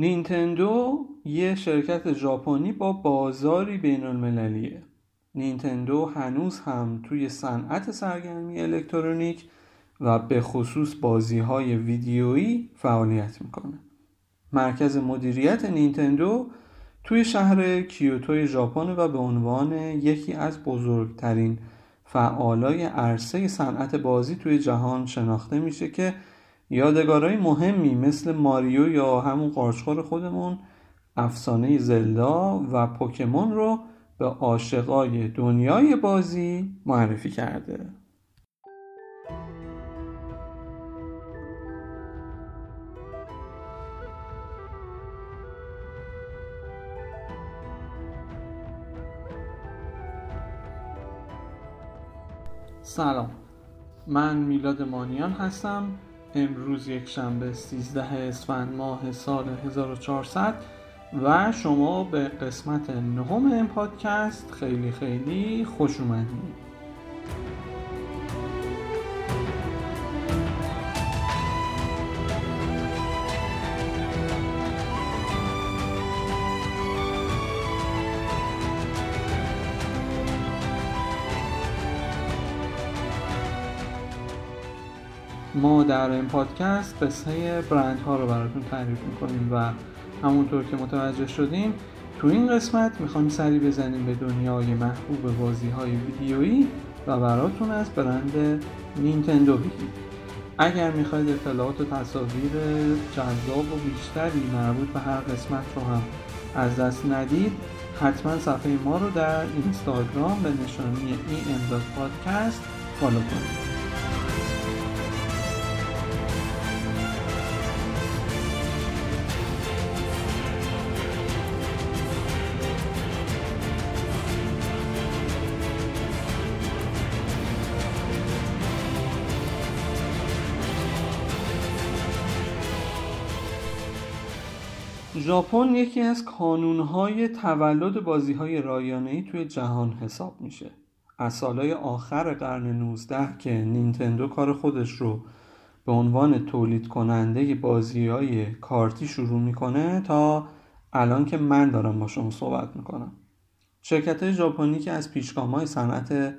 نینتندو یه شرکت ژاپنی با بازاری بین المللیه نینتندو هنوز هم توی صنعت سرگرمی الکترونیک و به خصوص بازی های ویدیویی فعالیت می‌کنه. مرکز مدیریت نینتندو توی شهر کیوتوی ژاپن و به عنوان یکی از بزرگترین فعالای عرصه صنعت بازی توی جهان شناخته میشه که یادگارهای مهمی مثل ماریو یا همون قارچخور خودمون افسانه زلدا و پوکمون رو به عاشقای دنیای بازی معرفی کرده. سلام. من میلاد مانیان هستم. امروز یک شنبه 13 اسفند ماه سال 1400 و شما به قسمت نهم این پادکست خیلی خیلی خوش اومدید. ما در این پادکست قصه برند ها رو براتون تعریف می‌کنیم و همونطور که متوجه شدیم تو این قسمت می‌خوایم سری بزنیم به دنیای محبوب بازی های ویدیویی و براتون از برند نینتندو بگیم. اگر می‌خواید اطلاعات و تصاویر جذاب و بیشتری مربوط به هر قسمت رو هم از دست ندید حتما صفحه ما رو در اینستاگرام به نشانی em.podcast فالو کنید. ژاپن یکی از کانونهای تولد بازیهای رایانه‌ای توی جهان حساب میشه. از سالهای آخر قرن 19 که نینتندو کار خودش رو به عنوان تولید کننده بازی های کارتی شروع می‌کنه تا الان که من دارم با شما صحبت می‌کنم. شرکت ژاپنی که از پیشگام های صنعت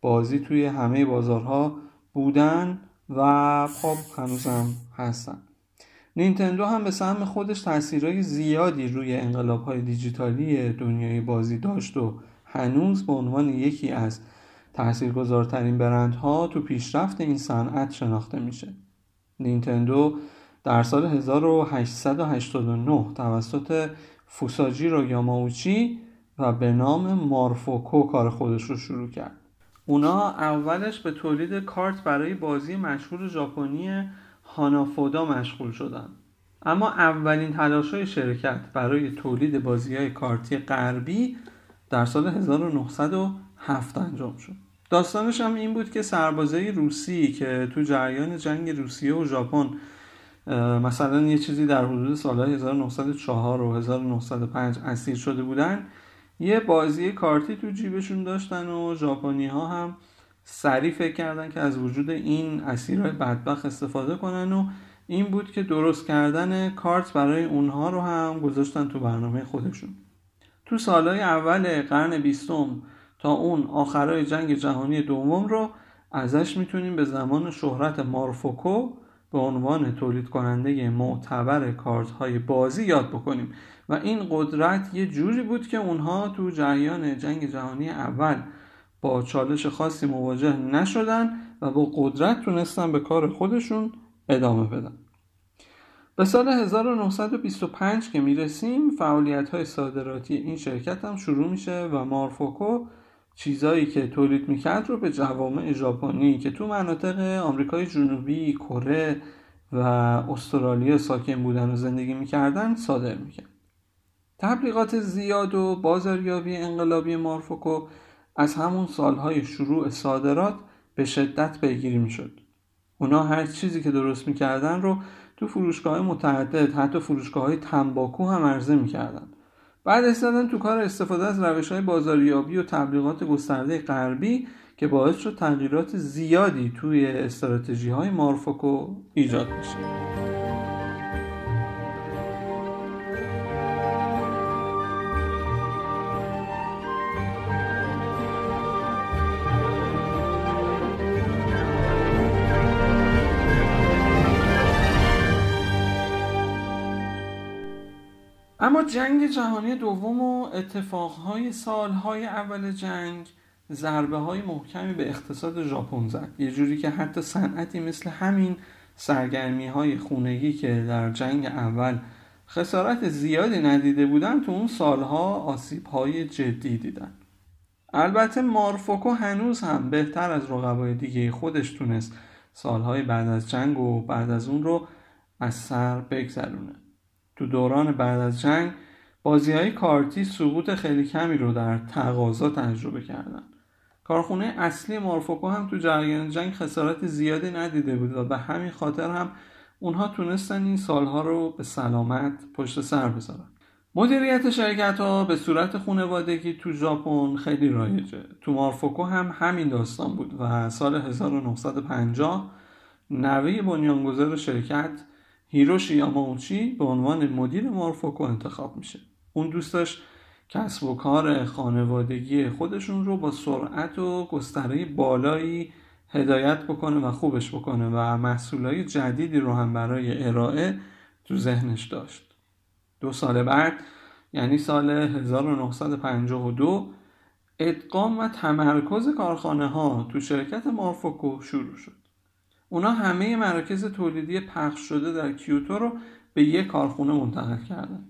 بازی توی همه بازارها بودن و خب هنوزم هستن. نینتندو هم به سهم خودش تاثیرهای زیادی روی های دیجیتالی دنیای بازی داشت و هنوز به عنوان یکی از تاثیرگذارترین برندها تو پیشرفت این صنعت شناخته میشه. نینتندو در سال 1889 توسط فوساجیرو یاماوچی و به نام مارفوکو کار خودش رو شروع کرد. اونا اولش به تولید کارت برای بازی مشهور ژاپنی هانافودا مشغول شدن. اما اولین تلاش های شرکت برای تولید بازی های کارتی غربی در سال 1907 انجام شد. داستانش هم این بود که سربازای روسی که تو جریان جنگ روسیه و ژاپن مثلا یه چیزی در حدود سال 1904 و 1905 اسیر شده بودن یه بازی کارتی تو جیبشون داشتن و ژاپنی ها هم سریع فکر کردن که از وجود این اسیرهای بدبخت استفاده کنن و این بود که درست کردن کارت برای اونها رو هم گذاشتن تو برنامه خودشون. تو سالهای اول قرن بیستم تا اون آخرای جنگ جهانی دوم رو ازش می‌تونیم به زمان شهرت مارفوکو به عنوان تولید کننده معتبر کارت های بازی یاد بکنیم. و این قدرت یه جوری بود که اونها تو جریان جنگ جهانی اول چالش خاصی مواجه نشدن و با قدرت تونستن به کار خودشون ادامه بدن به سال 1925 که می‌رسیم فعالیت های صادراتی این شرکت هم شروع میشه و مارفوکو چیزایی که تولید می‌کرد رو به جوامع ژاپنی که تو مناطق آمریکای جنوبی، کره و استرالیا ساکن بودن و زندگی می‌کردن صادر می‌کرد. تبلیغات زیاد و بازاریابی انقلابی مارفوکو از همون سالهای شروع صادرات به شدت پیگیری می‌شد. اونا هر چیزی که درست می‌کردن رو تو فروشگاه متعدد حتی فروشگاه های تنباکو هم عرضه می‌کردن. بعد استادن تو کار استفاده از روش های بازاریابی و تبلیغات گسترده غربی که باعث شد تغییرات زیادی توی استراتژی های مارفوکو ایجاد بشه. جنگ جهانی دوم و اتفاقهای سالهای اول جنگ ضربه های محکمی به اقتصاد ژاپن زد. یه جوری که حتی صنعتی مثل همین سرگرمی های خونگی که در جنگ اول خسارت زیادی ندیده بودن تو اون سالها آسیب های جدی دیدن. البته مارفوکو هنوز هم بهتر از رقبای دیگه خودش تونست سالهای بعد از جنگ و بعد از اون رو از سر بگذرونه. تو دوران بعد از جنگ بازی های کارتی سقوط خیلی کمی رو در تقاضا تجربه کردن. کارخونه اصلی مارفوکو هم تو جریان جنگ خسارت زیادی ندیده بود و به همین خاطر هم اونها تونستن این سالها رو به سلامت پشت سر بذارن. مدیریت شرکت ها به صورت خانوادگی تو ژاپن خیلی رایجه. تو مارفوکو هم همین داستان بود و سال 1950 نوه بنیانگذار شرکت هیروشی یاماوچی به عنوان مدیر مارفوکو انتخاب میشه. اون دوستش کسب و کار خانوادگی خودشون رو با سرعت و گستره بالایی هدایت بکنه و خوبش بکنه و محصولای جدیدی رو هم برای ارائه تو ذهنش داشت. دو سال بعد یعنی سال 1952 ادغام و تمرکز کارخانه ها تو شرکت مارفوکو شروع شد. اونا همه مراکز تولیدی پخش شده در کیوتو رو به یک کارخونه منتقل کردن.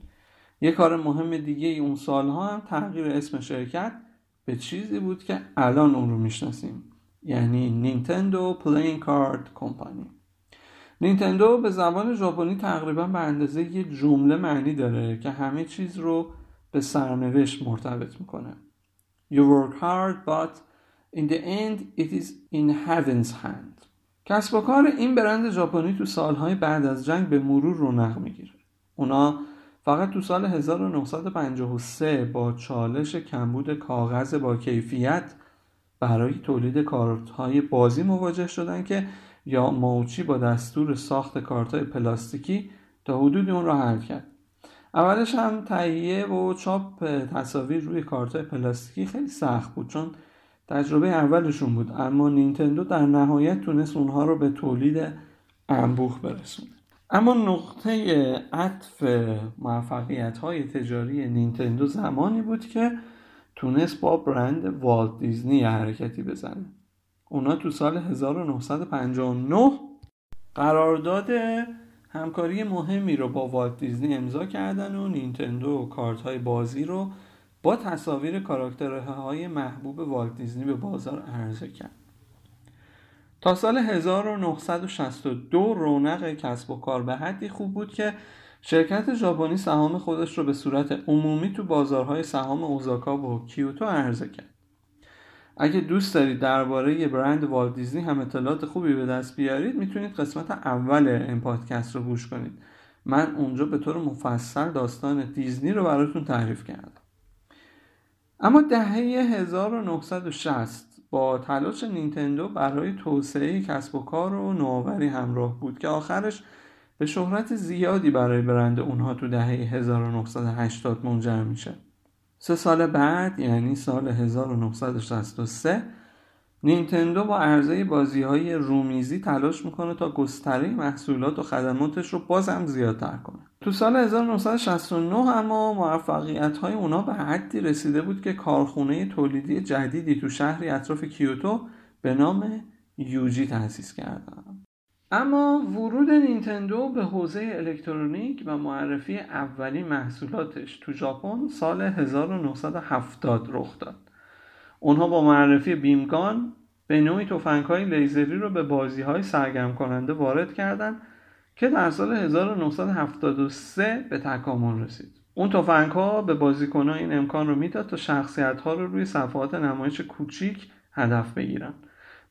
یه کار مهم دیگه ای اون سالها هم تغییر اسم شرکت به چیزی بود که الان اون رو می‌شناسیم. یعنی نینتندو پلین کارد کمپانی نینتندو به زبان ژاپنی تقریبا به اندازه یه جمله معنی داره که همه چیز رو به سرنوشت مرتبط می‌کنه. You work hard but in the end it is in heaven's hand. کسب و کار این برند ژاپنی تو سالهای بعد از جنگ به مرور رونق می‌گیره. اونا فقط تو سال 1953 با چالش کمبود کاغذ با کیفیت برای تولید کارت های بازی مواجه شدن که یا ماوچی با دستور ساخت کارت های پلاستیکی تا حدودی اون را حل کرد. اولش هم تهیه و چاپ تصاویر روی کارت های پلاستیکی خیلی سخت بود چون تجربه اولشون بود اما نینتندو در نهایت تونست اونها رو به تولید انبوه برسونه. اما نقطه عطف موفقیت های تجاری نینتندو زمانی بود که تونست با برند والت دیزنی حرکتی بزنه. اونا تو سال 1959 قرارداد همکاری مهمی رو با والت دیزنی امضا کردن و نینتندو کارت های بازی رو با تصاویر کاراکترهای محبوب والت دیزنی به بازار عرضه کرد. تا سال 1962 رونق کسب و کار به حدی خوب بود که شرکت ژاپنی سهام خودش رو به صورت عمومی تو بازارهای سهام اوزاکا و کیوتو عرضه کرد. اگه دوست دارید درباره برند والت دیزنی هم اطلاعات خوبی به دست بیارید می‌تونید قسمت اول این پادکست رو گوش کنید. من اونجا به طور مفصل داستان دیزنی رو براتون تعریف کردم. اما دهه 1960 با تلاش نینتندو برای توسعه کسب و کار و نوآوری همراه بود که آخرش به شهرت زیادی برای برند اونها تو دهه 1980 منجر میشه. سه سال بعد یعنی سال 1963 نینتندو با عرضه بازی های رومیزی تلاش می‌کنه تا گستره محصولات و خدماتش رو بازم زیادتر کنه. تو سال 1969 اما موفقیت های اونا به حدی رسیده بود که کارخونه تولیدی جدیدی تو شهری اطراف کیوتو به نام یوجی تأسیس کردن. اما ورود نینتندو به حوزه الکترونیک و معرفی اولین محصولاتش تو ژاپن سال 1970 رخ داد. اونها با معرفی بیمگان به نوعی های لیزری رو به بازی های سرگرم کننده وارد کردند که در سال 1973 به تکامل رسید. اون توفنگ ها به بازیکن این امکان رو می‌داد تا شخصیت ها رو روی صفحات نمایش کوچیک هدف بگیرن.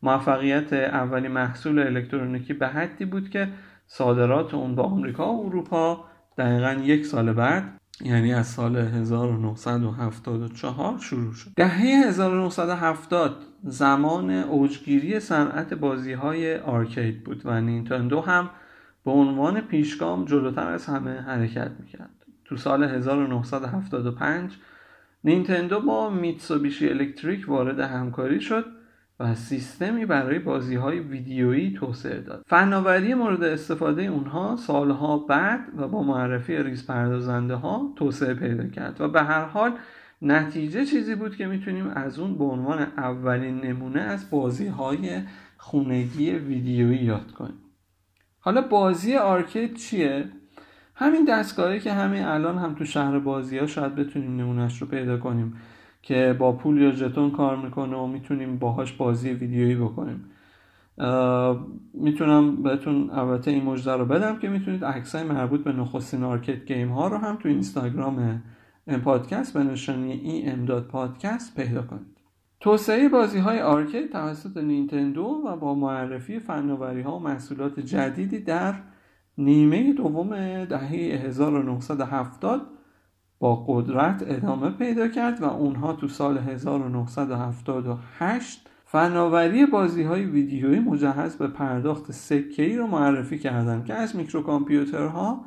موفقیت اولی محصول الکترونیکی به حدی بود که صادرات اون با آمریکا و اروپا دقیقا یک سال بعد یعنی از سال 1974 شروع شد. دهه 1970 زمان اوجگیری صنعت بازی های آرکید بود و نینتندو هم به عنوان پیشگام جلوتر از همه حرکت می‌کرد. تو سال 1975 نینتندو با میتسوبیشی الکتریک وارد همکاری شد و سیستمی برای بازی های ویدیویی توسعه داد. فناوری مورد استفاده اونها سالها بعد و با معرفی ریز پردازنده ها توسعه پیدا کرد و به هر حال نتیجه چیزی بود که می‌تونیم از اون به عنوان اولین نمونه از بازی های خونگی ویدیویی یاد کنیم. حالا بازی آرکید چیه؟ همین دستگاهی که همین الان هم تو شهر بازی ها شاید بتونیم نمونهش رو پیدا کنیم که با پول یا ژتون کار می‌کنه و می‌تونیم باهاش بازی ویدیویی بکنیم می‌تونم بهتون البته این مژده رو بدم که می‌تونید عکسای مربوط به نخستین arcade game ها رو هم تو اینستاگرام این پادکست به نشانی ای ام پادکست پیدا کنید توسعه بازی های arcade توسط نینتندو و با معرفی فناوری ها و محصولات جدیدی در نیمه دوم دهه 1970 با قدرت ادامه پیدا کرد و اونها تو سال 1978 فناوری بازی های ویدیویی مجهز به پرداخت سکه‌ای رو معرفی کردند که از میکروکامپیوترها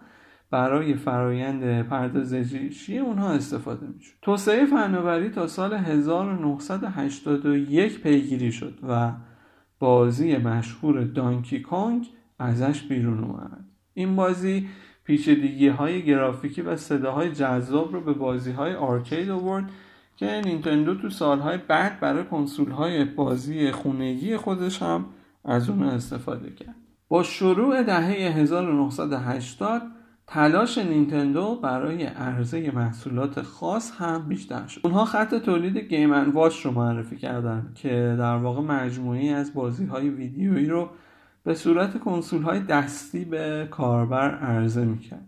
برای فرایند پردازشی اونها استفاده می‌شد. توسعه فناوری تا سال 1981 پیگیری شد و بازی مشهور Donkey Kong ازش بیرون اومد. این بازی پیچیدگی های گرافیکی و صداهای جذاب رو به بازی های arcade آورد که نینتندو تو سالهای بعد برای کنسول های بازی خونگی خودش هم از اون استفاده کرد. با شروع دهه 1980 تلاش نینتندو برای عرضه محصولات خاص هم بیشتر شد. اونها خط تولید Game Watch رو معرفی کردن که در واقع مجموعه‌ای از بازی های ویدیویی رو به صورت کنسول های دستی به کاربر عرضه می‌کرد.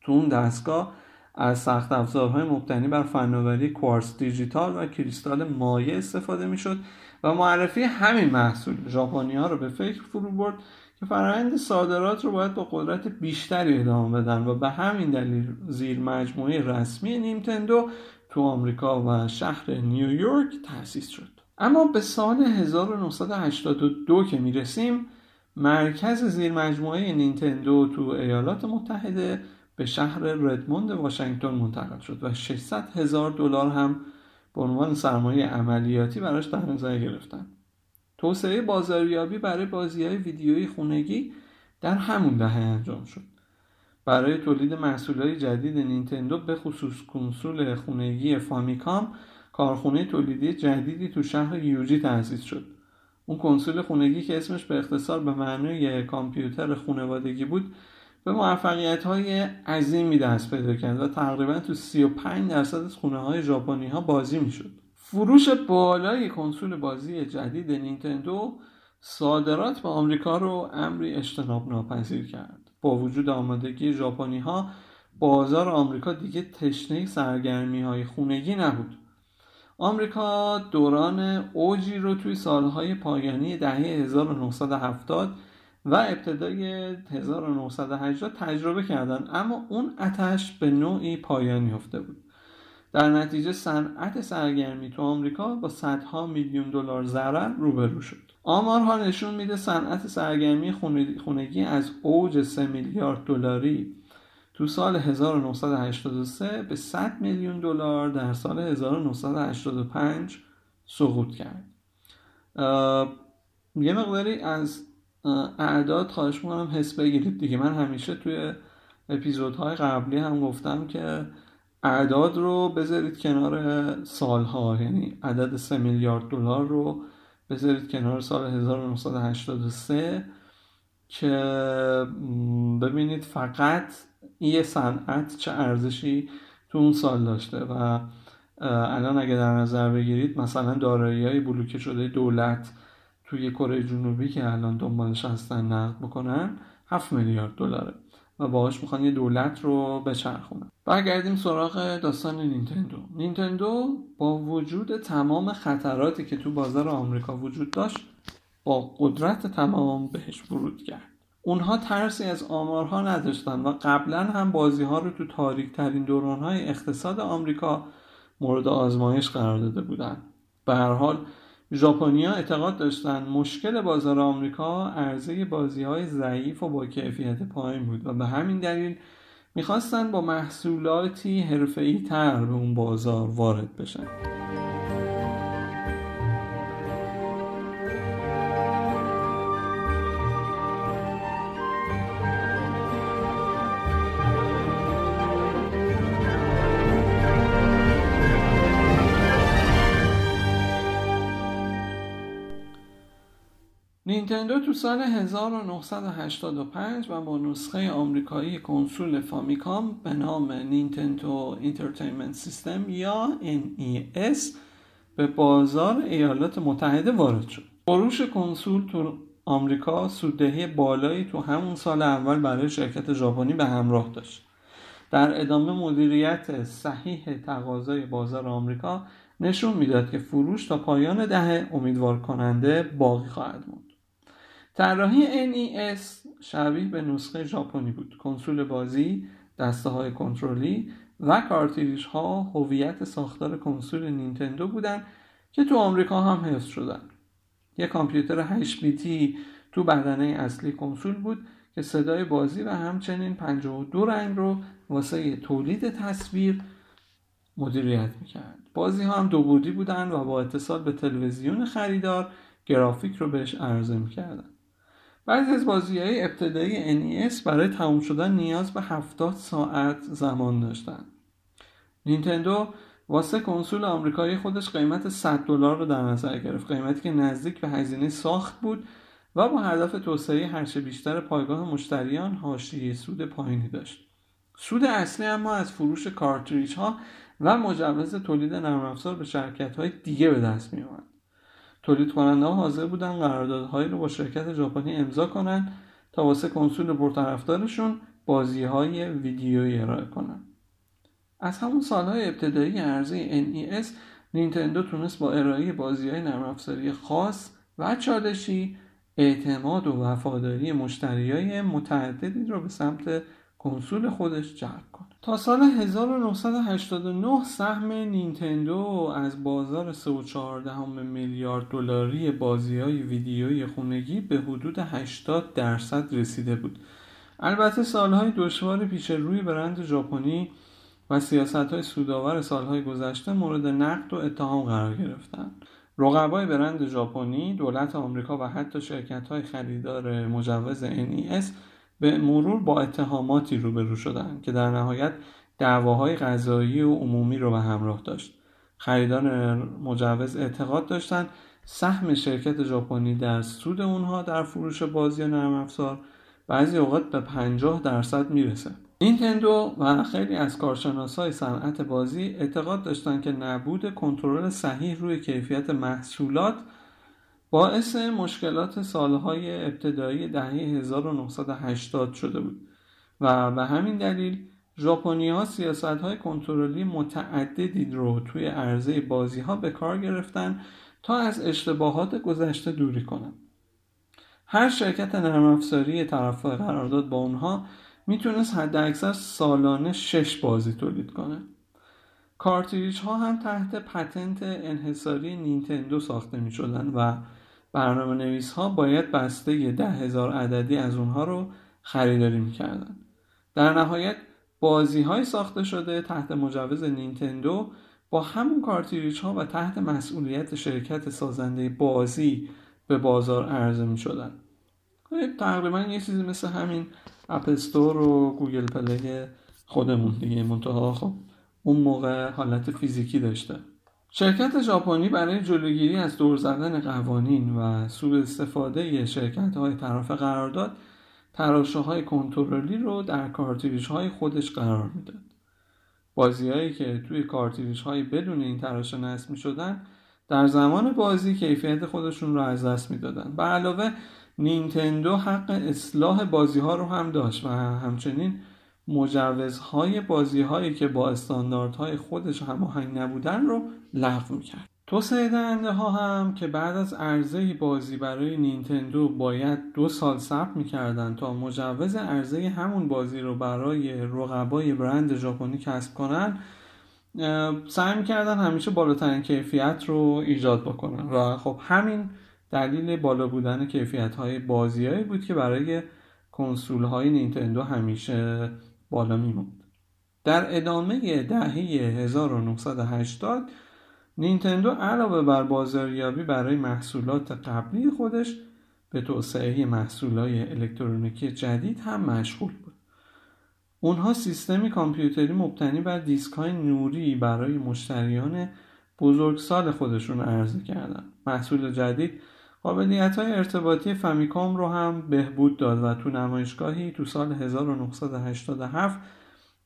تو اون دستگاه از سخت افزارهای مبتنی بر فناوری کوارتز دیجیتال و کریستال مایع استفاده می‌شد و معرفی همین محصول ژاپنی ها رو به فکر فرو برد که فرآیند صادرات رو باید با قدرت بیشتری ادامه بدن و به همین دلیل زیر مجموعه رسمی نیمتندو تو آمریکا و شهر نیویورک تأسیس شد. اما به سال 1982 که می‌رسیم مرکز زیر مجموعه نینتندو تو ایالات متحده به شهر ردموند واشنگتن منتقل شد و 600 هزار دلار هم به عنوان سرمایه عملیاتی براش در نظر گرفتن. توسعه بازاریابی برای بازی های ویدیویی خونگی در همون دهه انجام شد. برای تولید محصولات جدید نینتندو به خصوص کنسول خونگی فامیکام کارخونه تولیدی جدیدی تو شهر یوجی تأسیس شد. اون کنسول خونگی که اسمش به اختصار به معنای کامپیوتر خانوادگی بود به موفقیت های عظیمی دست پیدا کرد و تقریبا تو 35 درصد از خونه های ژاپنی ها بازی می‌شد. فروش بالای کنسول بازی جدید نینتندو صادرات به آمریکا رو امری اجتناب ناپذیر کرد. با وجود آمادگی ژاپنی ها بازار آمریکا دیگه تشنه سرگرمی های خونگی نبود. آمریکا دوران اوجی رو توی سالهای پایانی دهه 1970 و ابتدای 1980 تجربه کردن اما اون اتش به نوعی پایانی افته بود. در نتیجه صنعت سرگرمی تو آمریکا با صدها میلیون دلار ضرر روبرو شد. آمارها نشون میده صنعت سرگرمی خونگی از اوج 3 میلیارد دلاری تو سال 1983 به 100 میلیون دلار در سال 1985 سقوط کرد. یه مقداری از اعداد خواهش می‌کنم حس بگیرید دیگه. من همیشه توی اپیزودهای قبلی هم گفتم که اعداد رو بذارید کنار سالها یعنی عدد 3 میلیارد دلار رو بذارید کنار سال 1983 که ببینید فقط یه صنعت چه ارزشی تو اون سال داشته و الان اگه در نظر بگیرید مثلا دارایی های بلوکه شده دولت توی کره جنوبی که الان دنبالش هستن نقد می‌کنن 7 میلیارد دلاره. و باهاش می‌خوان یه دولت رو بچرخونن. برگردیم سراغ داستان نینتندو. نینتندو با وجود تمام خطراتی که تو بازار آمریکا وجود داشت با قدرت تمام بهش ورود کرد. اونها ترسی از آمارها نداشتن و قبلا هم بازی ها رو تو تاریک ترین دوران های اقتصاد آمریکا مورد آزمایش قرار داده بودن. به هر حال ژاپنیا اعتقاد داشتن مشکل بازار آمریکا عرضه بازی های ضعیف و با کیفیت پایین بود و به همین دلیل می‌خواستن با محصولاتی حرفه‌ای تر به اون بازار وارد بشن. نینتندو تو سال 1985 و با نسخه آمریکایی کنسول Famicom به نام Nintendo Entertainment System یا NES به بازار ایالات متحده وارد شد. فروش کنسول تو آمریکا سوددهی بالایی تو همون سال اول برای شرکت ژاپنی به همراه داشت. در ادامه مدیریت صحیح تقاضای بازار آمریکا نشون می‌داد که فروش تا پایان دهه امیدوار کننده باقی خواهد موند. طراحی NES شبیه به نسخه ژاپنی بود. کنسول بازی، دسته های کنترلی و کارتریج ها هویت ساختار کنسول نینتندو بودن که تو آمریکا هم حفظ شدن. یک کامپیوتر 8 بیتی تو بدنه اصلی کنسول بود که صدای بازی و همچنین 52 رنگ رو واسه تولید تصویر مدیریت می‌کرد بازی ها هم دو بعدی بودن و با اتصال به تلویزیون خریدار گرافیک رو بهش عرضه می‌کردن بعضی از بازی های ابتدایی NES برای تموم شدن نیاز به 70 ساعت زمان داشتن نینتندو واسه کنسول آمریکایی خودش قیمت 100 دلار رو در نظر گرفت قیمتی که نزدیک به هزینه ساخت بود و با هدف توسعه هرچه بیشتر پایگاه مشتریان حاشیه سود پایینی داشت سود اصلی اما از فروش کارتریج ها و مجوز تولید نرم افزار به شرکت های دیگه به دست می آمد. تولید کننده ها حاضر بودن قراردادهایی رو با شرکت ژاپنی امضا کنند تا واسه کنسول پرطرفدارشون بازی های ویدیویی ارائه کنن. از همون سالهای ابتدایی عرضه NES نینتندو تونست با ارائه بازی های نرم افزاری خاص و چالشی اعتماد و وفاداری مشتریای متعددی رو به سمت کنسول خودش جلب کنه. تا سال 1989 سهم نینتندو از بازار 3.14 میلیارد دلاری بازی های ویدیویی خونگی به حدود 80 درصد رسیده بود. البته سالهای دشوار پیش روی برند ژاپنی و سیاست های سودآور سالهای گذشته مورد نقد و اتهام قرار گرفتند رقبای برند ژاپنی، دولت آمریکا و حتی شرکت های خریدار مجوز NES به مرور با اتهاماتی روبرو شدند که در نهایت دعواهای قضایی و عمومی رو به همراه داشت. خریدار مجوز اعتقاد داشتند سهم شرکت ژاپنی در سود اونها در فروش بازی نرم افزار بعضی اوقات به 50 درصد می‌رسه. نینتندو و خیلی از های صنعت بازی اعتقاد داشتند که نبود کنترل صحیح روی کیفیت محصولات باعث مشکلات سالهای ابتدایی دهه 1980 شده بود و به همین دلیل ژاپنی ها سیاست های کنترلی متعددی رو توی عرضه بازی ها به کار گرفتن تا از اشتباهات گذشته دوری کنند. هر شرکت نرم افزاری طرف قرارداد با اونها می‌تونست حد اکثر سالانه شش بازی تولید کنه کارتریج ها هم تحت patent انحصاری نینتندو ساخته می شدن و برنامه نویس ها باید بسته ده هزار عددی از اونها رو خریداری می‌کردن. در نهایت بازی های ساخته شده تحت مجوز نینتندو با همون کارتریج ها و تحت مسئولیت شرکت سازنده بازی به بازار عرضه می شدن تقریبا یه چیزی مثل همین App Store و Google Play خودمون دیگه. منتها خب اون موقع حالت فیزیکی داشته. شرکت ژاپنی برای جلوگیری از دور زدن قوانین و سوء استفاده شرکت های طرف قرارداد تراشه های کنترلی رو در کارتریج های خودش قرار می‌داد. بازیهایی که توی کارتریج های بدون این تراشه نصب می شدن در زمان بازی کیفیت خودشون رو از دست می‌دادن. به علاوه نینتندو حق اصلاح بازی ها رو هم داشت و همچنین مجوزهای بازی هایی که با استانداردهای خودش هماهنگ نبودن رو لغو می‌کرد توسعه دهنده ها هم که بعد از عرضه بازی برای نینتندو باید دو سال صبر می‌کردن تا مجوز عرضه همون بازی رو برای رقبای برند ژاپنی کسب کنن سعی می‌کردن همیشه بالاترین کیفیت رو ایجاد بکنن. و خب همین دلیل بالا بودن کیفیت های بازیایی بود که برای کنسول های نینتندو همیشه بالا میموند در ادامه دهه 1980 نینتندو علاوه بر بازاریابی برای محصولات قبلی خودش به توسعه محصولات الکترونیکی جدید هم مشغول بود. اونها سیستمی کامپیوتری مبتنی بر دیسک های نوری برای مشتریان بزرگسال خودشون عرضه کردن. محصول جدید قابلیت های ارتباطی Famicom رو هم بهبود داد و تو نمایشگاهی تو سال 1987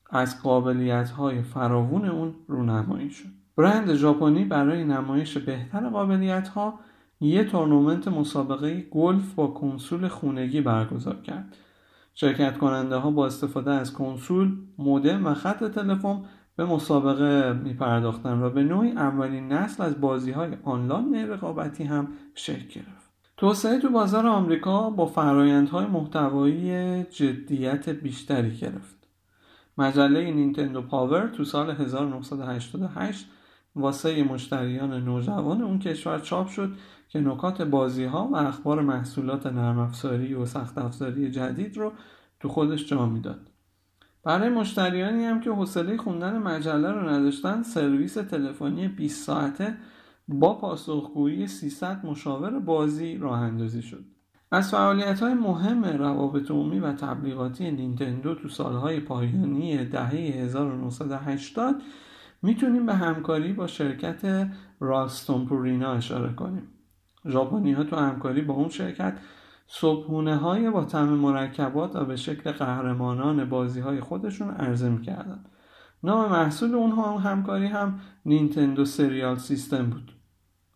از قابلیت های فراوون اون رونمایی شد. برند ژاپنی برای نمایش بهتر قابلیت ها یه تورنمنت مسابقه گلف با کنسول خونگی برگزار کرد. شرکت کننده ها با استفاده از کنسول، مودم و خط تلفن به مسابقه می پرداختن و به نوعی اولین نسل از بازی های آنلاین رقابتی هم شکل گرفت. توسعه تو بازار آمریکا با فرایندهای محتوایی جدیت بیشتری گرفت. مجله نینتندو پاور تو سال 1988 واسه مشتریان نوجوان اون کشور چاپ شد که نکات بازی ها و اخبار محصولات نرم افزاری و سخت افزاری جدید رو تو خودش جا می‌داد. برای مشتریانی هم که حوصله خوندن مجله رو نداشتن سرویس تلفنی 20 ساعته با پاسخگویی 300 مشاور بازی راه اندازی شد. از فعالیت های مهم روابط عمومی و تبلیغاتی نینتندو تو سالهای پایانی دهه 1980 می‌تونیم به همکاری با شرکت راستومپورینا اشاره کنیم. ژاپنی ها تو همکاری با اون شرکت صبحونه های با تم مرکبات و به شکل قهرمانان بازی های خودشون عرضه می‌کردن نام محصول اونها همکاری هم نینتندو سریال سیستم بود.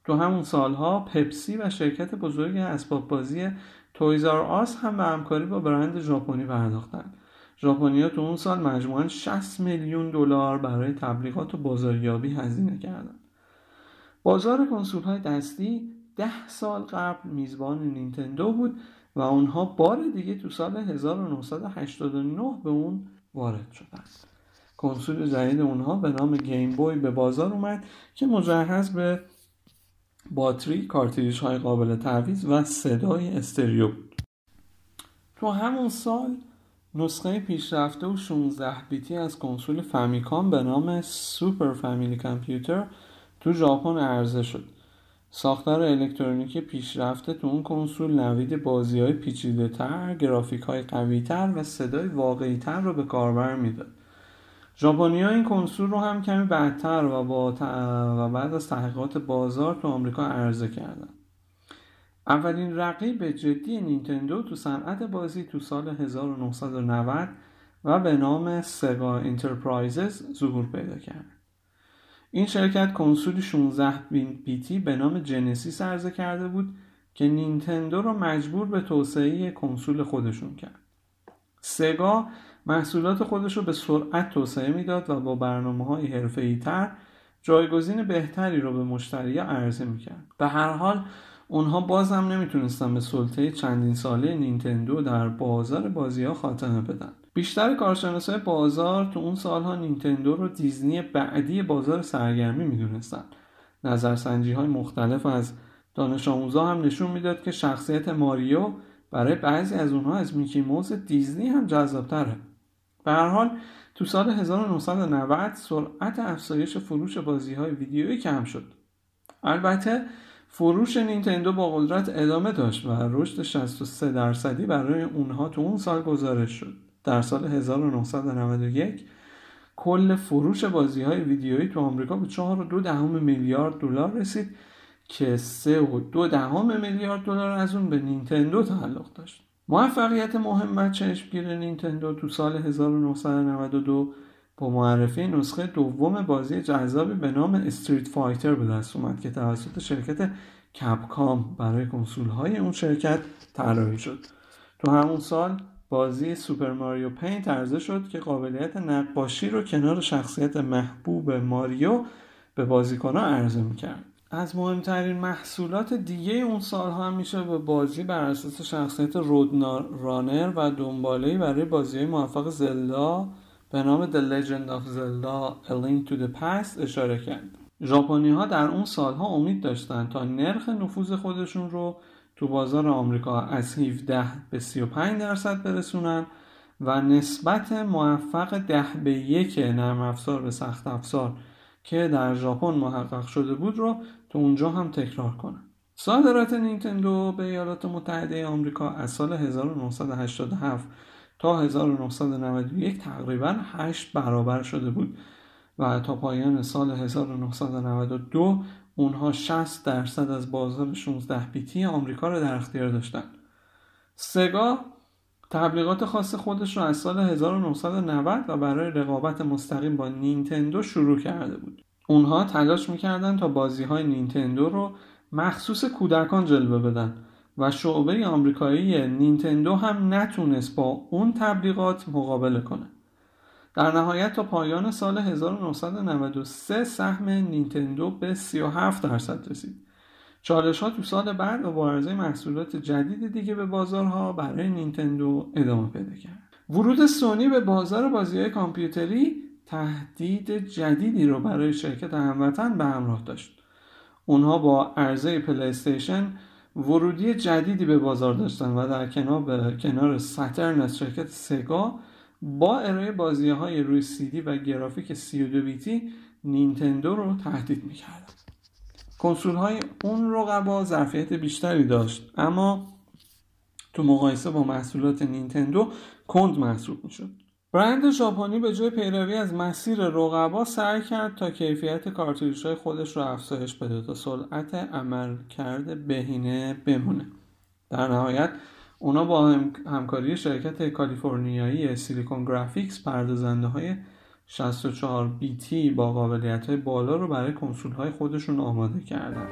تو همون سالها پپسی و شرکت بزرگ اسباب بازی تویزار آس هم به همکاری با برند ژاپنی پرداختند. ژاپنیا تو اون سال مجموعا 60 میلیون دلار برای تبلیغات و بازاریابی هزینه کردند. بازار کنسول های دستی ده سال قبل میزبان نینتندو بود و اونها بار دیگه تو سال 1989 به اون وارد شدن کنسول جدید اونها به نام Game Boy به بازار اومد که مجهز به باتری، کارتریج های قابل تعویض و صدای استریو بود. تو همون سال نسخه پیشرفته و 16 بیتی از کنسول Famicom به نام Super Family Computer تو ژاپن عرضه شد ساختار الکترونیکی پیشرفته تو اون کنسول نوید بازی های پیچیده تر، گرافیک های قوی تر و صدای واقعی تر رو به کاربر می‌داد. ژاپنی این کنسول رو هم کمی بدتر و, با و بعد از تحقیقات بازار تو آمریکا عرضه کردن. اولین رقیب جدی نینتندو تو صنعت بازی تو سال 1990 و به نام سگا انترپرایزز ظهور پیدا کرد. این شرکت کنسول 16 بیتی به نام جنسیس عرضه کرده بود که نینتندو را مجبور به توسعه کنسول خودشون کرد. سگا محصولات خودش رو به سرعت توسعه می‌داد و با برنامه های حرفه‌ای تر جایگزین بهتری رو به مشتری عرضه می‌کرد. به هر حال اونها بازم نمی‌تونستن به سلطه چندین ساله نینتندو در بازار بازی ها خاتمه بدن. بیشتر کارشناسای بازار تو اون سالها نینتندو رو دیزنی بعدی بازار سرگرمی می‌دونستن. نظرسنجی های مختلف از دانش آموزا هم نشون می‌داد که شخصیت ماریو برای بعضی از اونها از میکی موز دیزنی هم جذابتره. به هر حال تو سال 1990 سرعت افزایش فروش بازی های ویدیویی کم شد. البته فروش نینتندو با قدرت ادامه داشت و رشد 63 درصدی برای اونها تو اون سال گزارش شد در سال 1991 کل فروش بازی های ویدیویی تو آمریکا به 4.2 دهم میلیارد دلار رسید که 3.2 دهم میلیارد دلار از اون به نینتندو تعلق داشت. موفقیت مهم چشمگیر نینتندو تو سال 1992 با معرفی نسخه دوم بازی جذابی به نام استریت فایتر به دست اومد که توسط شرکت کپکام برای کنسول های اون شرکت طراحی شد. تو همون سال بازی سوپر ماریو پینت عرضه شد که قابلیت نقاشی رو کنار شخصیت محبوب ماریو به بازیکنها عرضه می‌کرد از مهمترین محصولات دیگه اون سالها هم میشه به بازی بر اساس شخصیت رود رانر و دنباله برای بازی موفق زلدا به نام The Legend of Zelda A Link to the Past اشاره کرد. ژاپنی ها در اون سالها امید داشتند تا نرخ نفوذ خودشون رو تو بازار آمریکا از 17 به 35 درصد برسونن و نسبت موفق 10 به 1 نرم افزار به سخت افزار که در ژاپن محقق شده بود رو تو اونجا هم تکرار کنن. صادرات نینتندو به ایالات متحده آمریکا از سال 1987 تا 1991 تقریبا 8 برابر شده بود و تا پایان سال 1992 اونها 60 درصد از بازار 16 بیتی آمریکا رو در اختیار داشتن سگا تبلیغات خاص خودش رو از سال 1990 و برای رقابت مستقیم با نینتندو شروع کرده بود. اونها تلاش می‌کردن تا بازی های نینتندو رو مخصوص کودکان جلوه بدن. و شعبه آمریکایی نینتندو هم نتونست با اون تبلیغات مقابله کنه. در نهایت تا پایان سال 1993 سهم نینتندو به 37 درصد رسید. چالش ها تو سال بعد و با عرضه محصولات جدید دیگه به بازارها برای نینتندو ادامه پیدا کرد. ورود سونی به بازار بازی های کامپیوتری تهدید جدیدی رو برای شرکت هموطن به همراه داشت. اونها با عرضه پلیستیشن ورودی جدیدی به بازار داشتن و در کنار کنار ساترن از شرکت سگا با ارائه بازی های روی سیدی و گرافیک 32 بیتی نینتندو رو تهدید می‌کردن. کنسول های اون رقبا ظرفیت بیشتری داشت اما تو مقایسه با محصولات نینتندو کند محسوب می‌شد. برند ژاپنی به جای پیروی از مسیر رقبا سعی کرد تا کیفیت کارتریج های خودش رو افزایش بده تا سرعت عملکرد بهینه بمونه. در نهایت اونا با همکاری شرکت کالیفرنیایی Silicon Graphics پردازنده های 64 بیتی با قابلیت های بالا رو برای کنسول های خودشون آماده کردن.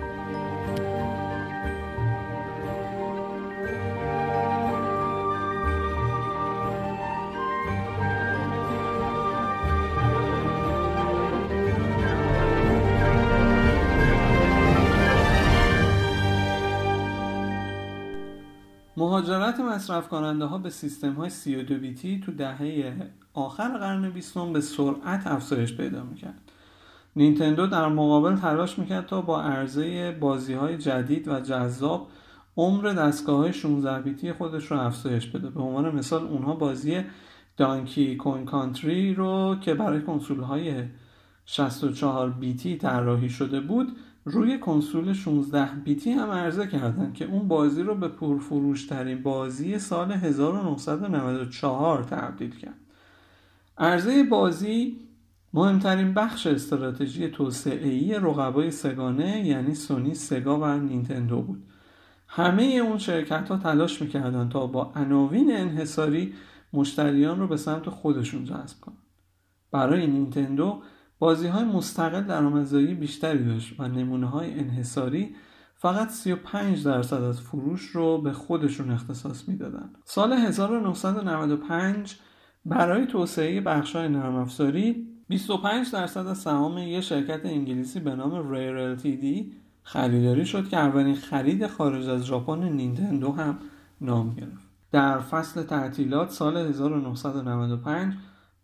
مهاجرت مصرف کننده ها به سیستم های 32 بیتی تو دهه آخر قرن بیستم به سرعت افزایش پیدا می‌کرد. نینتندو در مقابل تلاش می‌کرد تا با عرضه بازی های جدید و جذاب عمر دستگاه های 16 بیتی خودش رو افزایش بده. به عنوان مثال اونها بازی دانکی کوین کانتری رو که برای کنسول های 64 بیتی طراحی شده بود روی کنسول 16 بیتی هم عرضه کردن که اون بازی رو به پرفروشترین بازی سال 1994 تبدیل کرد. عرضه بازی مهمترین بخش استراتژی توسعه رقبای سگانه یعنی سونی، سگا و نینتندو بود. همه اون شرکت ها تلاش می‌کردن تا با عناوین انحصاری مشتریان رو به سمت خودشون جذب کنن. برای نینتندو بازی های مستقل درآمدزایی بیشتری داشت و نمونه های انحصاری فقط 35 درصد از فروش رو به خودشون اختصاص می‌دادن. سال 1995 برای توسعه بخش های نرم افزاری 25 درصد از سهام یک شرکت انگلیسی به نام ریر دی خریداری شد که اولین خرید خارج از ژاپن نینتندو هم نام گرفت. در فصل تعطیلات سال 1995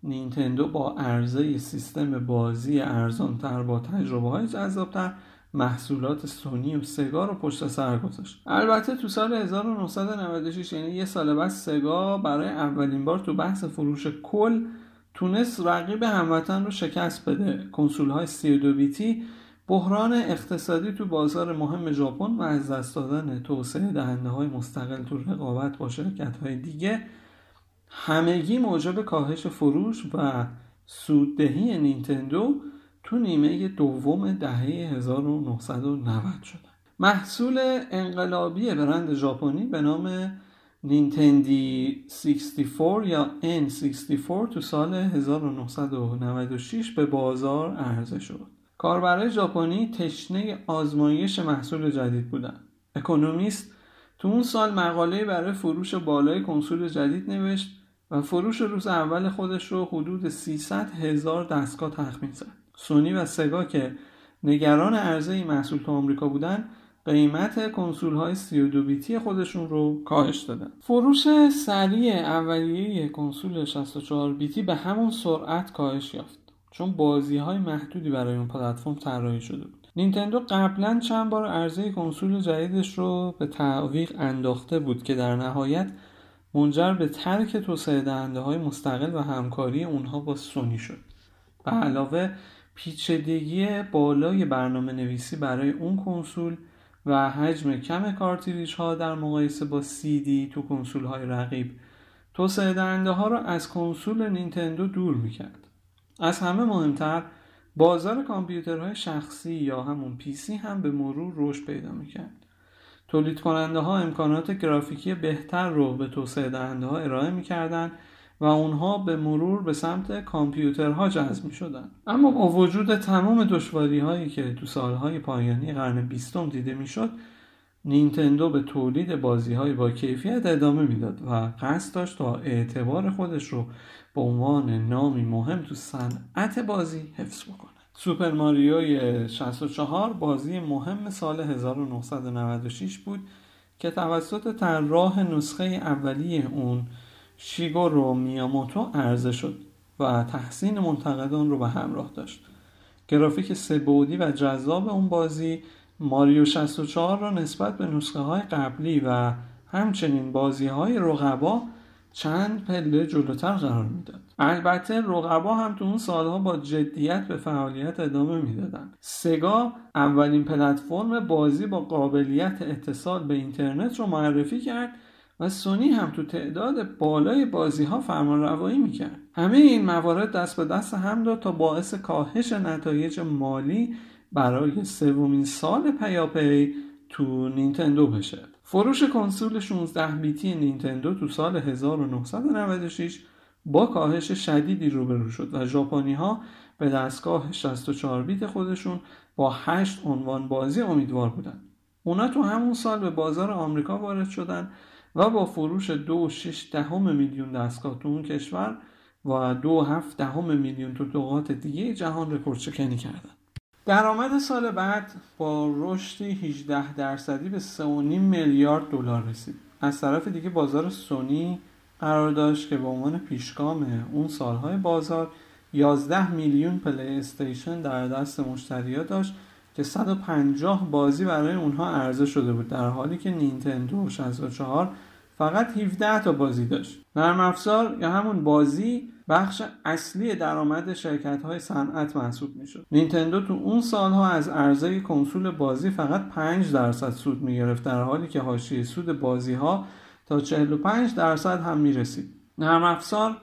نینتندو با عرضه سیستم بازی ارزانتر با تجربه های جذابتر محصولات سونی و سگا رو پشت سر گذاشت. البته تو سال 1996 یعنی یه سال بعد سگا برای اولین بار تو بحث فروش کل تونست رقیب هموطن رو شکست بده. کنسول های 32 بیتی بحران اقتصادی تو بازار مهم ژاپن و از دست دادن توسعه دهنده های مستقل تو رقابت با شرکت های دیگه همگی موجب کاهش فروش و سوددهی نینتندو تو نیمه دوم دهه 1990 شدن. محصول انقلابی برند ژاپنی به نام نینتندی 64 یا N64 تو سال 1996 به بازار عرضه شد. کاربرای ژاپنی تشنه آزمایش محصول جدید بودن اکونومیست تو اون سال مقاله برای فروش بالای کنسول جدید نوشت و فروش روز اول خودش رو حدود 300 هزار دستگاه تخمین زد. سونی و سگا که نگران عرضه این محصول تو آمریکا بودن قیمت کنسول های 32 بیتی خودشون رو کاهش دادن. فروش سریع اولیه کنسول 64 بیتی به همون سرعت کاهش یافت چون بازی های محدودی برای اون پلتفرم طراحی شده بود. نینتندو قبلا چند بار عرضه کنسول جدیدش رو به تعویق انداخته بود که در نهایت منجر به ترک توسعه دهنده های مستقل و همکاری اونها با سونی شد. و علاوه پیچیدگی بالای برنامه نویسی برای اون کنسول و حجم کم کارتریج ها در مقایسه با سی دی تو کنسول های رقیب توسعه دهنده ها را از کنسول نینتندو دور می‌کرد. از همه مهمتر بازار کامپیوترهای شخصی یا همون PC هم به مرور رشد پیدا می‌کرد. تولید کننده ها امکانات گرافیکی بهتر رو به توسعه دهنده ها ارائه می‌کردند و اونها به مرور به سمت کامپیوترها جذب می شدن. اما با وجود تمام دشواری هایی که تو سالهای پایانی قرن بیستم دیده می شد نینتندو به تولید بازی های با کیفیت ادامه می‌داد و قصد داشت تا اعتبار خودش رو به عنوان نامی مهم تو صنعت بازی حفظ بکنه سوپر ماریوی 64 بازی مهم سال 1996 بود که توسط طراح نسخه اولیه اون شیگورو میاموتو عرضه شد و تحسین منتقدان رو به همراه داشت. گرافیک سبودی و جذاب اون بازی ماریو 64 را نسبت به نسخه های قبلی و همچنین بازی های رقبا چند پله جلوتر قرار می‌داد. البته رقبا هم تو اون سالها با جدیت به فعالیت ادامه می‌دادن. سگا اولین پلتفرم بازی با قابلیت اتصال به اینترنت رو معرفی کرد و سونی هم تو تعداد بالای بازی ها فرمان روایی می‌کرد. همه این موارد دست به دست هم داد تا باعث کاهش نتایج مالی برای سومین سال پیاپی تو نینتندو بشه. فروش کنسول 16 بیتی نینتندو تو سال 1996 با کاهش شدیدی روبرو شد و ژاپنی ها به دستگاه 64 بیت خودشون با 8 عنوان بازی امیدوار بودن اونا تو همون سال به بازار آمریکا وارد شدن و با فروش دو شش دهم میلیون دستگاه تو اون کشور و دو هفت دهم میلیون تو نقاط دیگه جهان رکورد شکنی کردن. درآمد سال بعد با رشدی 18 درصدی به 3.5 میلیارد دلار رسید. از طرف دیگه بازار سونی قرار داشت که به عنوان پیشگام اون سالهای بازار 11 میلیون PlayStation در دست مشتریا داشت که 150 بازی برای اونها عرضه شده بود در حالی که نینتندو 64 فقط 17 تا بازی داشت. نرم افزار یا همون بازی بخش اصلی درآمد شرکت های صنعت محسوب می‌شد. نینتندو تو اون سالها از عرضه کنسول بازی فقط 5 درصد سود می‌گرفت در حالی که حاشیه سود بازی ها تا 45 درصد هم می‌رسید. نرم افزار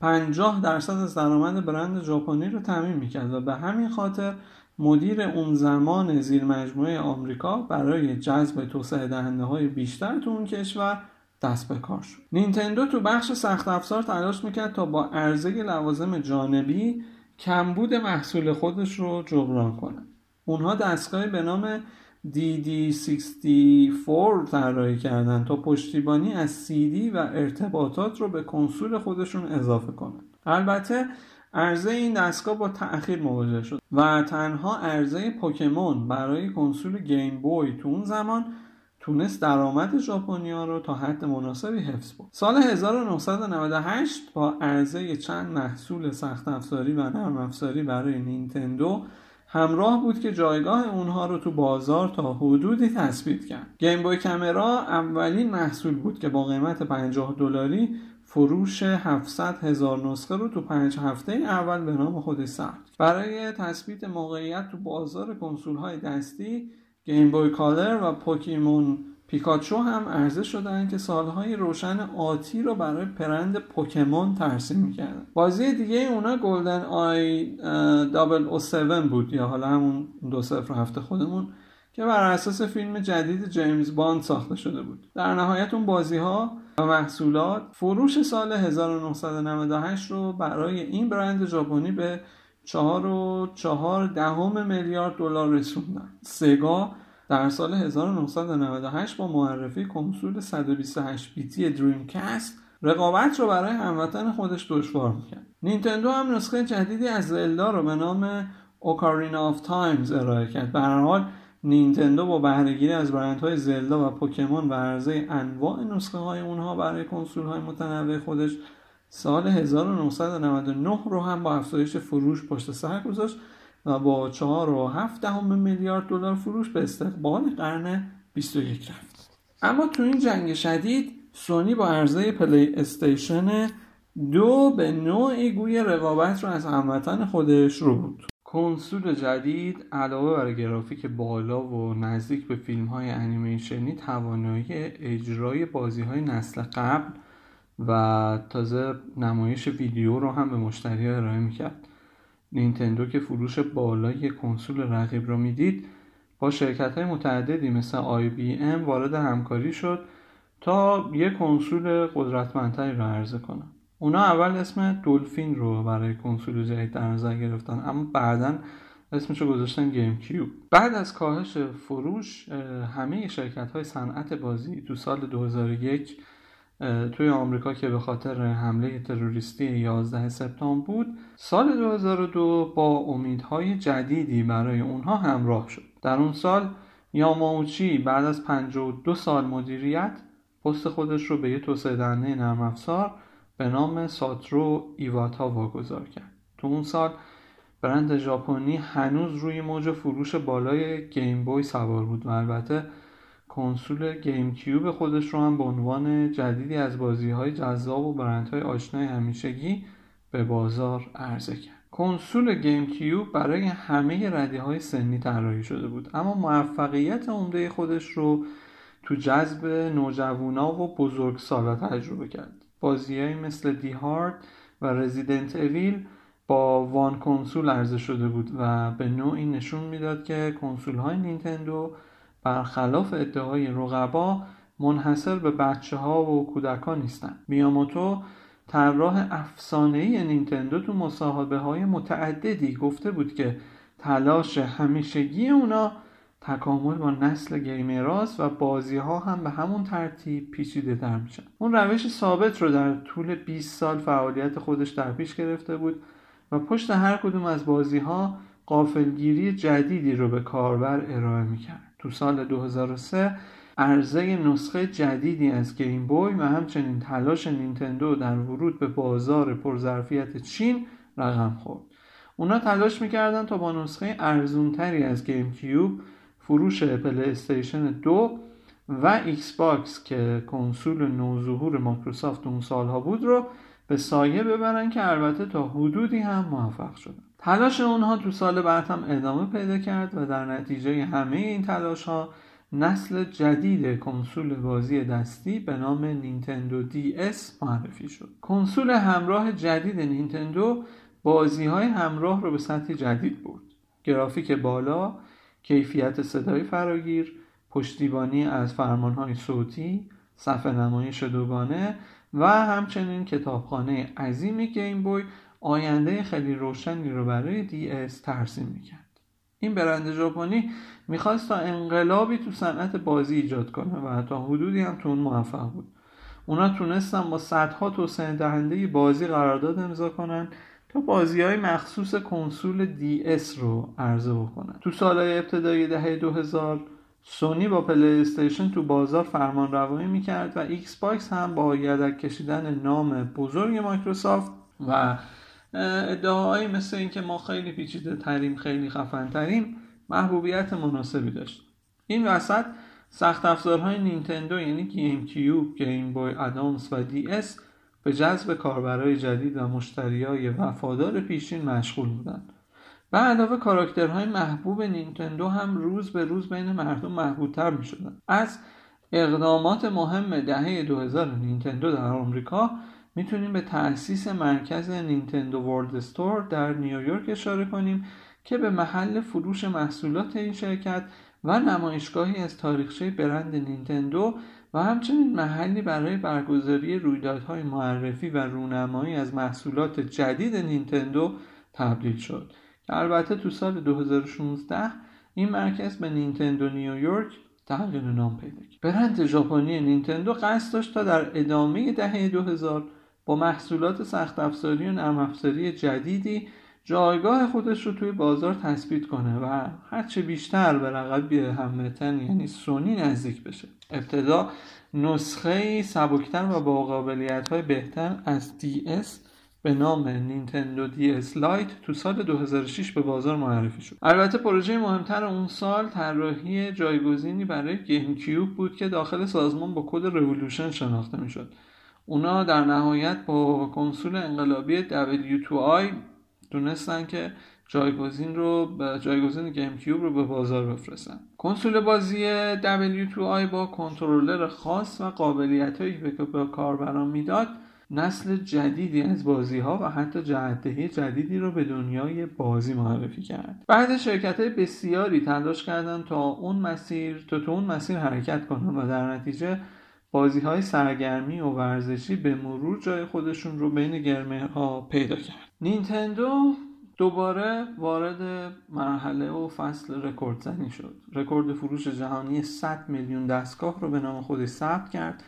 50 درصد از درآمد برند ژاپنی رو تامین می‌کرد و به همین خاطر مدیر اون زمان زیر مجموعه آمریکا برای جذب توسعه دهنده های بیشتر تو اون کشور دست به کار شد. نینتندو تو بخش سخت افزار تلاش می‌کرد تا با عرضه لوازم جانبی کمبود محصول خودش رو جبران کنه. اونها دستگاهی به نام DD64 طراحی کردن. تا پشتیبانی از CD و ارتباطات رو به کنسول خودشون اضافه کنن. البته عرضه این دستگاه با تأخیر مواجه شد و تنها عرضه پوکمون برای کنسول گیم بوی تو اون زمان تونست درآمد ژاپنیا رو تا حد مناسبی حفظ بود سال 1998 با عرضه چند محصول سخت افزاری و نرم افزاری برای نینتندو همراه بود که جایگاه اونها رو تو بازار تا حدودی تثبیت کرد. گیم بوی کامرا اولین محصول بود که با قیمت 50 دلاری فروش 700 هزار نسخه رو تو پنج هفته اول به نام خودش ثبت برای تثبیت موقعیت تو بازار کنسول های دستی Game Boy Color و پوکیمون پیکاچو هم عرضه شدن که سالهای روشن آتی رو برای برند پوکمون ترسیم می‌کردن بازی دیگه اونا GoldenEye double O 7 بود یا حالا همون دو صفر هفته خودمون که بر اساس فیلم جدید جیمز باند ساخته شده بود. در نهایت اون بازی ها و محصولات فروش سال 1998 رو برای این برند ژاپنی به چهار و چهار دهم میلیارد دلار رسوندن. سگا در سال 1998 با معرفی کنسول 128 بیتی Dreamcast رقابت رو برای هموطن خودش دشوار می‌کرد. نینتندو هم نسخه جدیدی از زلدا رو به نام Ocarina of Time ارائه کرد. به هر حال نینتندو با بهرهگیری از برندهای زلدا و پوکمون و عرضه انواع نسخه های اونها برای کنسول های متنوع خودش سال 1999 رو هم با افزایش فروش پشت سر گذاشت. و با 4.7 دهم میلیارد دلار فروش به استقبال قرن 21 رفت. اما تو این جنگ شدید سونی با عرضه PlayStation دو به نوعی گوی رقابت رو از هموطن خودش ربود. کنسول جدید علاوه بر گرافیک بالا و نزدیک به فیلم های انیمیشنی توانایی اجرای بازی های نسل قبل و تازه نمایش ویدیو رو هم به مشتری ارائه می‌کرد. نینتندو که فروش بالای کنسول رقیب رو می‌دید با شرکت های متعددی مثل IBM وارد همکاری شد تا یک کنسول قدرتمندتری رو عرضه کنن اونا اول اسم دولفین رو برای کنسول جدید در نظر گرفتن اما بعدا اسمش رو گذاشتن GameCube بعد از کاهش فروش همه شرکت های صنعت بازی تو سال 2001 توی آمریکا که به خاطر حمله تروریستی 11 سپتامبر بود سال 2002 با امیدهای جدیدی برای اونها همراه شد. در اون سال یاماوچی بعد از 52 سال مدیریت پست خودش رو به یه توسعه دهنده نرم افزار به نام ساترو ایواتا واگذار کرد. تو اون سال برند ژاپنی هنوز روی موج فروش بالای گیم بوی سوار بود و البته کنسول GameCube خودش رو هم با عناوین جدیدی از بازی های جذاب و برندهای آشنای همیشگی به بازار عرضه کرد. کنسول GameCube برای همه رده های سنی طراحی شده بود اما موفقیت عمده خودش رو تو جذب نوجوانا و بزرگ سالا تجربه کرد. بازیهایی مثل Die Hard و Resident Evil برای اون کنسول عرضه شده بود و به نوعی نشون می‌داد که کنسول های نینتندو برخلاف ادعای رقبا منحصر به بچه ها و کودکان نیستند. میاموتو طراح افسانه نینتندو تو مصاحبه های متعددی گفته بود که تلاش همیشگی اونا تکامل با نسل گیمراست و بازی ها هم به همون ترتیب پیچیده در میشن اون روش ثابت رو در طول 20 سال فعالیت خودش در پیش گرفته بود و پشت هر کدوم از بازی ها غافلگیری جدیدی رو به کاربر ارائه می‌کرد تو سال 2003 عرضه نسخه جدیدی از Game Boy و همچنین تلاش نینتندو در ورود به بازار پرظرفیت چین رقم خورد. اونا تلاش می‌کردن تا با نسخه ارزونتری از GameCube فروش PlayStation دو و Xbox که کنسول نوظهور مایکروسافت اون سالها بود رو به سایه ببرن که البته تا حدودی هم موفق شدن. تلاش اونها تو سال بعد هم ادامه پیدا کرد و در نتیجه همه این تلاش ها نسل جدید کنسول بازی دستی به نام نینتندو دی اس معرفی شد. کنسول همراه جدید نینتندو بازی های همراه رو به سطح جدید برد. گرافیک بالا کیفیت صدای فراگیر پشتیبانی از فرمانهای صوتی صفحه نمایش دوگانه و همچنین کتابخانه عظیم Game Boy آینده خیلی روشنی رو برای DS ترسیم می‌کرد. این برند ژاپنی می‌خواست تا انقلابی تو صنعت بازی ایجاد کنه و تا حدودی هم تو اون موفق بود. اونا تونستن با صدها توسعه دهنده بازی قرارداد امضا کنن تا بازی های مخصوص کنسول DS رو عرضه بکنن. تو سالهای ابتدایی دهه 2000 سونی با PlayStation تو بازار فرمان روایی می‌کرد و Xbox هم با یدک کشیدن نام بزرگ مایکروسافت و ادعاهایی مثل اینکه ما خیلی پیچیده تریم خیلی خفن تریم محبوبیت مناسبی داشت این وسط سخت افزارهای نینتندو یعنی GameCube، Game Boy Advance و DS به جذب کاربرای جدید و مشتریای وفادار پیشین مشغول بودند. به علاوه کاراکترهای محبوب نینتندو هم روز به روز بین مردم محبوبتر می شدن. از اقدامات مهم دهه 2000 نینتندو در آمریکا می‌تونیم به تأسیس مرکز Nintendo World Store در نیویورک اشاره کنیم که به محل فروش محصولات این شرکت و نمایشگاهی از تاریخچه برند نینتندو و همچنین محلی برای برگزاری رویدادهای معرفی و رونمایی از محصولات جدید نینتندو تبدیل شد. که البته تو سال 2016 این مرکز به نینتندو نیویورک تغییر نام پیدا کرد. برند ژاپنی نینتندو قصد داشت تا در ادامه دهه 2000 با محصولات سخت افزاری و نرم افزاری جدیدی جایگاه خودش رو توی بازار تثبیت کنه و هرچه بیشتر به رقبی همتن یعنی سونی نزدیک بشه. ابتدا نسخه سبکتر و با قابلیت های بهتر از DS به نام Nintendo DS Lite تو سال 2006 به بازار معرفی شد. البته پروژه مهمتر اون سال طراحی جایگزینی برای GameCube بود که داخل سازمان با کد رولوشن شناخته می‌شد. اونا در نهایت با کنسول انقلابی Wii تونستن که جایگزین رو جایگزین GameCube رو به بازار بفرستن. کنسول بازی Wii با کنترلر خاص و قابلیت هایی که به کاربران می‌داد نسل جدیدی از بازی ها و حتی جهت‌دهی جدیدی رو به دنیای بازی معرفی کرد. بعد شرکت های بسیاری تلاش کردن تا اون مسیر تا تو اون مسیر حرکت کنن و در نتیجه بازی های سرگرمی و ورزشی به مرور جای خودشون رو بین گرمه ها پیدا کرد. نینتندو دوباره وارد مرحله و فصل رکورد زنی شد. رکورد فروش جهانی 100 میلیون دستگاه رو به نام خودش ثبت کرد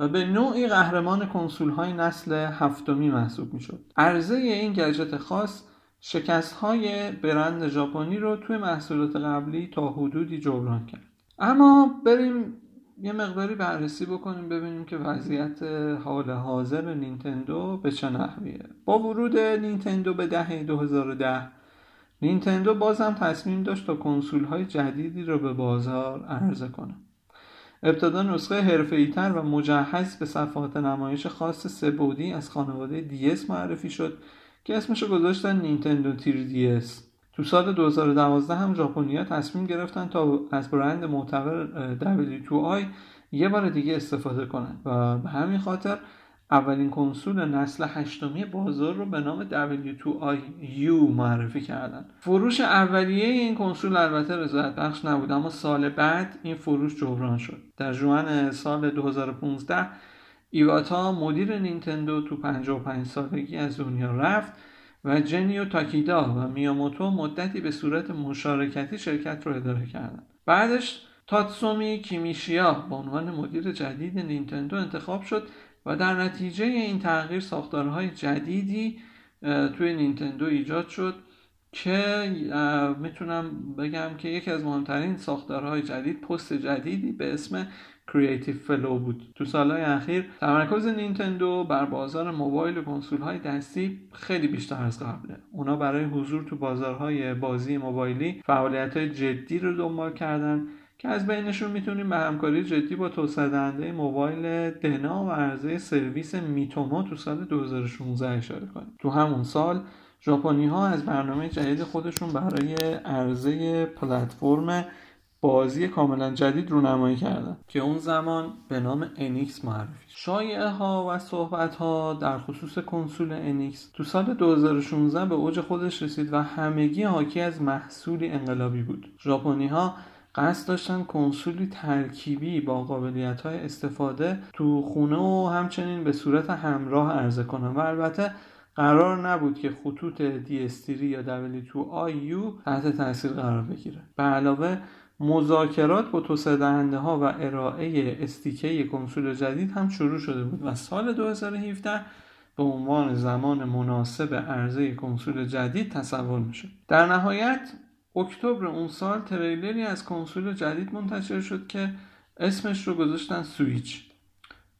و به نوعی قهرمان کنسول های نسل هفتمی محسوب می شد عرضه این گجت خاص شکست های برند ژاپنی رو توی محصولات قبلی تا حدودی جبران کرد. اما بریم یه مقداری بررسی بکنیم ببینیم که وضعیت حال حاضر نینتندو به چه نحویه. با ورود نینتندو به دهه 2010 نینتندو بازم تصمیم داشت تا کنسول های جدیدی رو به بازار عرضه کنه. ابتدا نسخه تر و مجهز به صفحات نمایش خاص سبودی از خانواده DS معرفی شد که اسمشو گذاشتن نینتندو تیر DS تو سال 2012 هم ژاپنیا تصمیم گرفتن تا از برند معتبر W2I یه بار دیگه استفاده کنند و به همین خاطر اولین کنسول نسل هشتمی بازار رو به نام W2IU معرفی کردن. فروش اولیه این کنسول البته رضایت بخش نبود اما سال بعد این فروش جبران شد. در جوان سال 2015 ایواتا مدیر نینتندو تو 55 سالگی از دنیا رفت و جنیو تاکیدا و میاموتو مدتی به صورت مشارکتی شرکت رو اداره کردند. بعدش تاتسومی کیمیشیا به عنوان مدیر جدید نینتندو انتخاب شد و در نتیجه این تغییر ساختارهای جدیدی توی نینتندو ایجاد شد که می‌تونم بگم که یکی از مهمترین ساختارهای جدید پست جدیدی به اسم creative fellow بود. تو سالهای اخیر تمرکز نینتندو بر بازار موبایل و کنسول های دستی خیلی بیشتر از قبله. اونا برای حضور تو بازارهای بازی موبایلی فعالیت های جدی رو دنبال کردن که از بینشون می‌تونیم به همکاری جدی با توسعه موبایل DeNA و عرضه سرویس Miitomo تو سال 2016 اشاره کنیم. تو همون سال ژاپنی ها از برنامه جدید خودشون برای عرضه پلتفرم بازی کاملا جدید رونمایی کردن. که اون زمان به نام NX معرفی شایعه ها و صحبت ها در خصوص کنسول NX تو سال 2016 به اوج خودش رسید و همگی حاکی از محصولی انقلابی بود. ژاپنی ها قصد داشتن کنسولی ترکیبی با قابلیت های استفاده تو خونه و همچنین به صورت همراه عرضه کنن و البته قرار نبود که خطوط 3DS یا Wii U تحت تاثیر قرار بگیره. به علاوه مذاکرات با توسعه دهنده ها و ارائه SDK کنسول جدید هم شروع شده بود و سال 2017 به عنوان زمان مناسب عرضه کنسول جدید تصور میشه در نهایت اکتبر اون سال تریلری از کنسول جدید منتشر شد که اسمش رو گذاشتن Switch.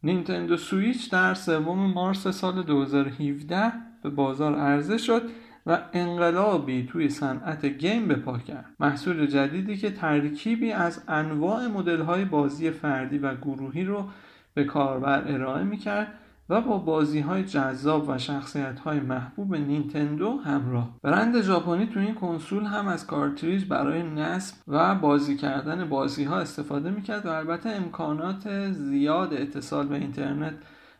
Nintendo Switch در سوم مارس سال 2017 به بازار عرضه شد. و انقلابی توی صنعت game به پا کرد. محصول جدیدی که ترکیبی از انواع مدل بازی فردی و گروهی رو به کاربر ارائه می‌کرد و با بازی های جذاب و شخصیت های محبوب نینتندو همراه. برند ژاپنی تو این کنسول هم از کارتریج برای نصب و بازی کردن بازی ها استفاده می‌کرد و البته امکانات زیاد اتصال به اینترنت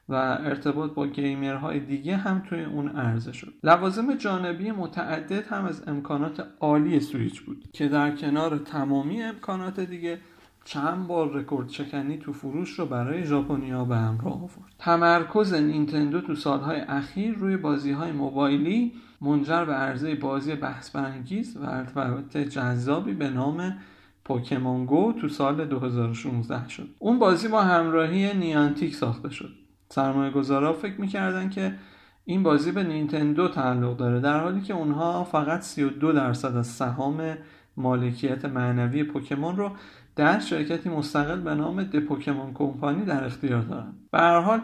و ارتباط با gamer های دیگه هم توی اون عرضه شد. لوازم جانبی متعدد هم از امکانات عالی سویچ بود که در کنار تمامی امکانات دیگه چند بار رکورد شکنی تو فروش رو برای ژاپنیا به همراه آورد. تمرکز نینتندو تو سالهای اخیر روی بازی های موبایلی منجر به عرضه بازی بحث برانگیز و البته جذابی به نام Pokémon Go تو سال 2016 شد. اون بازی با همراهی Niantic ساخته شد. سرمایه گذارا فکر می‌کردن که این بازی به نینتندو تعلق داره در حالی که اونها فقط 32 درصد از سهام مالکیت معنوی پوکمون رو در شرکتی مستقل به نام د پوکمون کمپانی در اختیار دارند به هر حال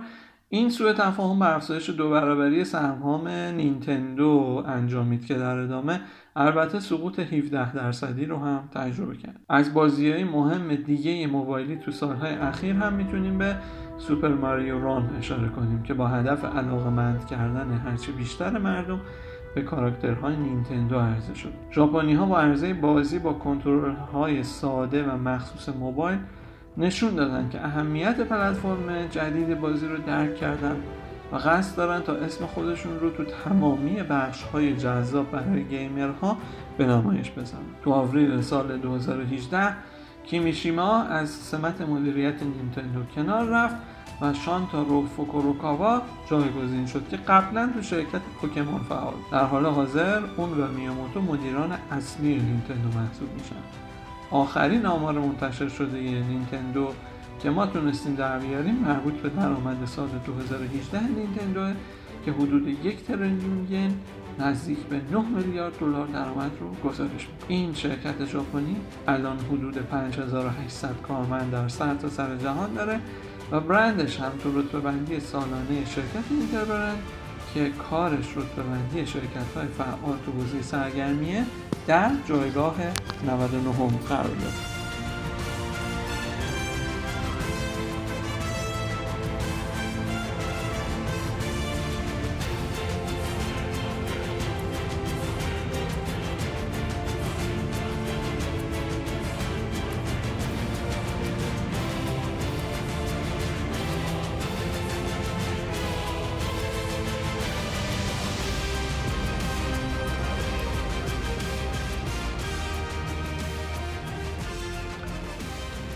این سوء تفاهم به افزایش دو برابری سهام نینتندو انجامید که در ادامه البته سقوط 17 درصدی رو هم تجربه کرد. از بازی های مهم دیگه موبایلی تو سالهای اخیر هم می‌تونیم به سوپر ماریو ران اشاره کنیم که با هدف علاقه مند کردن هرچه بیشتر مردم به کاراکترهای نینتندو عرضه شد. ژاپنی ها با عرضه بازی با کنترل های ساده و مخصوص موبایل نشون دادن که اهمیت پلتفرم جدید بازی رو درک کردن و قصد دارن تا اسم خودشون رو تو تمامی بخش های جذاب برای گیمرها به نمایش بزنن. تو آوریل سال 2018 کیمیشیما از سمت مدیریت نینتندو کنار رفت و شانتارو فوکوروکاوا جایگزین شد که قبلا تو شرکت پوکمون فعال. در حال حاضر اون و میاموتو مدیران اصلی نینتندو محسوب میشن. آخرین آمار منتشر شده نینتندو که ما تونستیم در بیاریم مربوط به درآمد سال 2018 نینتندو که حدود یک تریلیون ین نزدیک به 9 میلیارد دلار درآمد رو گزارش این شرکت ژاپنی الان حدود 5800 کارمند در سر تا سر جهان داره و برندش هم تو رتبه بندی سالانه شرکت اینتربرند که کارش رتبه بندی شرکت های فعال تو حوزه سرگرمیه در جایگاه 99 قرار داره.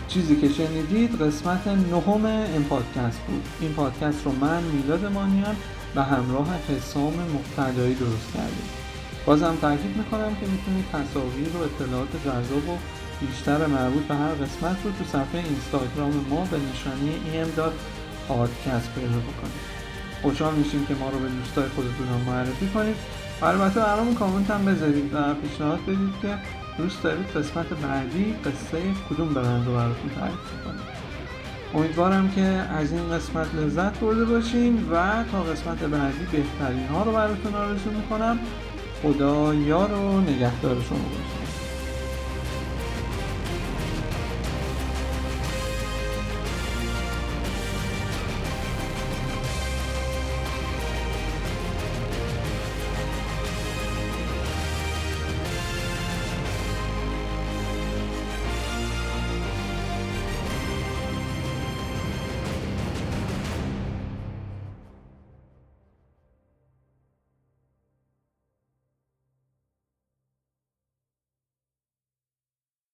چیزی که شنیدید قسمت نهم این پادکست بود. این پادکست رو من میلاد مانیان و همراه حسام مقتدایی درست کردیم. بازم تاکید می‌کنم که می‌تونید تصاویر و اطلاعات جذاب و بیشتر مربوط به هر قسمت رو تو صفحه اینستاگرام ما به نشانی em.podcast پیدا بکنید. خوشحال میشیم که ما رو به دوستای خودتون معرفی کنید. البته برامون کامنت هم بذارید و پیشنهاد بدید که دوست دارید قسمت بعدی قصه کدوم برند رو براتون تعریف کنیم امیدوارم که از این قسمت لذت برده باشین و تا قسمت بعدی بهترین ها رو براتون آرزو می‌کنم. خدا یار و نگهدار شما باشه